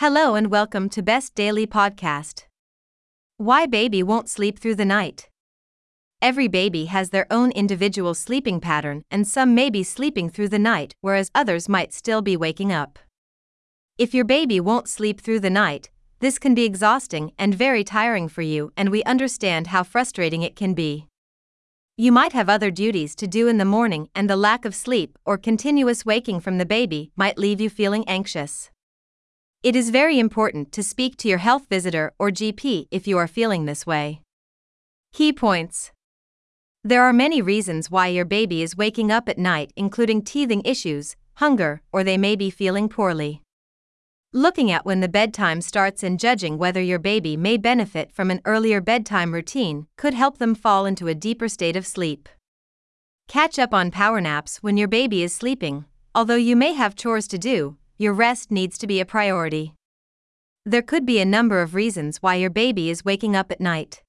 Hello and welcome to Best Daily Podcast. Why Baby Won't Sleep Through the Night. Every baby has their own individual sleeping pattern, and some may be sleeping through the night, whereas others might still be waking up. If your baby won't sleep through the night, this can be exhausting and very tiring for you, and we understand how frustrating it can be. You might have other duties to do in the morning, and the lack of sleep or continuous waking from the baby might leave you feeling anxious. It is very important to speak to your health visitor or GP if you are feeling this way. Key points There are many reasons why your baby is waking up at night, including teething issues, hunger, or they may be feeling poorly. Looking at when the bedtime starts and judging whether your baby may benefit from an earlier bedtime routine could help them fall into a deeper state of sleep. Catch up on power naps when your baby is sleeping. Although you may have chores to do, your rest needs to be a priority. There could be a number of reasons why your baby is waking up at night.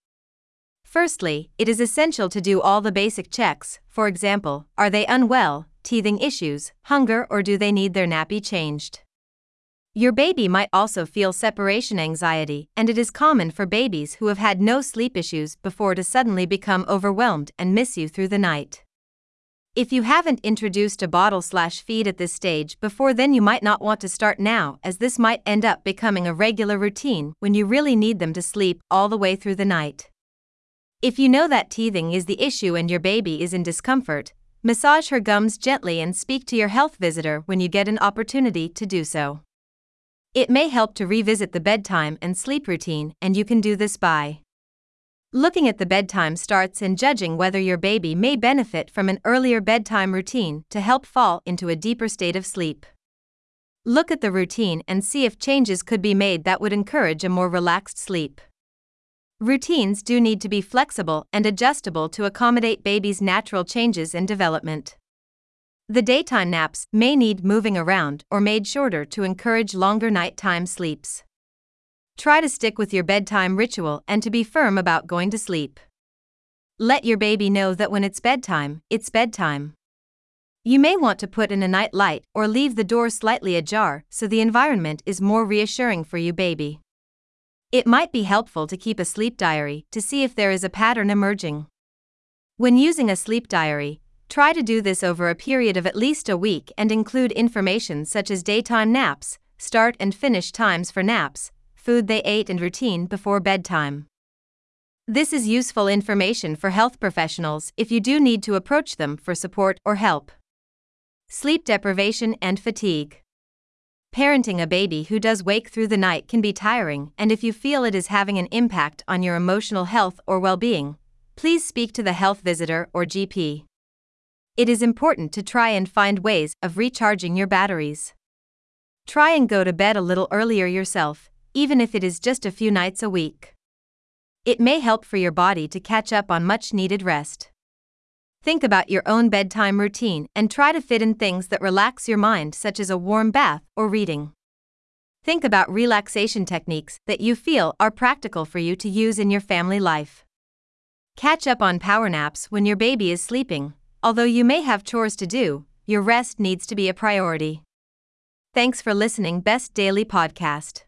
Firstly, it is essential to do all the basic checks, for example, are they unwell, teething issues, hunger, or do they need their nappy changed? Your baby might also feel separation anxiety, and it is common for babies who have had no sleep issues before to suddenly become overwhelmed and miss you through the night. If you haven't introduced a bottle slash feed at this stage before, then you might not want to start now, as this might end up becoming a regular routine when you really need them to sleep all the way through the night. If you know that teething is the issue and your baby is in discomfort, massage her gums gently and speak to your health visitor when you get an opportunity to do so. It may help to revisit the bedtime and sleep routine, and you can do this by Looking at the bedtime starts and judging whether your baby may benefit from an earlier bedtime routine to help fall into a deeper state of sleep. Look at the routine and see if changes could be made that would encourage a more relaxed sleep. Routines do need to be flexible and adjustable to accommodate baby's natural changes and development. The daytime naps may need moving around or made shorter to encourage longer nighttime sleeps. Try to stick with your bedtime ritual and to be firm about going to sleep. Let your baby know that when it's bedtime, it's bedtime. You may want to put in a night light or leave the door slightly ajar so the environment is more reassuring for you, baby. It might be helpful to keep a sleep diary to see if there is a pattern emerging. When using a sleep diary, try to do this over a period of at least a week and include information such as daytime naps, start and finish times for naps, food they ate, and routine before bedtime. This is useful information for health professionals if you do need to approach them for support or help. Sleep deprivation and fatigue. Parenting a baby who does wake through the night can be tiring, and if you feel it is having an impact on your emotional health or well being, please speak to the health visitor or GP. It is important to try and find ways of recharging your batteries. Try and go to bed a little earlier yourself, even if it is just a few nights a week. It may help for your body to catch up on much needed rest. Think about your own bedtime routine and try to fit in things that relax your mind, such as a warm bath or reading. Think about relaxation techniques that you feel are practical for you to use in your family life. Catch up on power naps when your baby is sleeping. Although you may have chores to do, your rest needs to be a priority. Thanks for listening, Best Daily Podcast.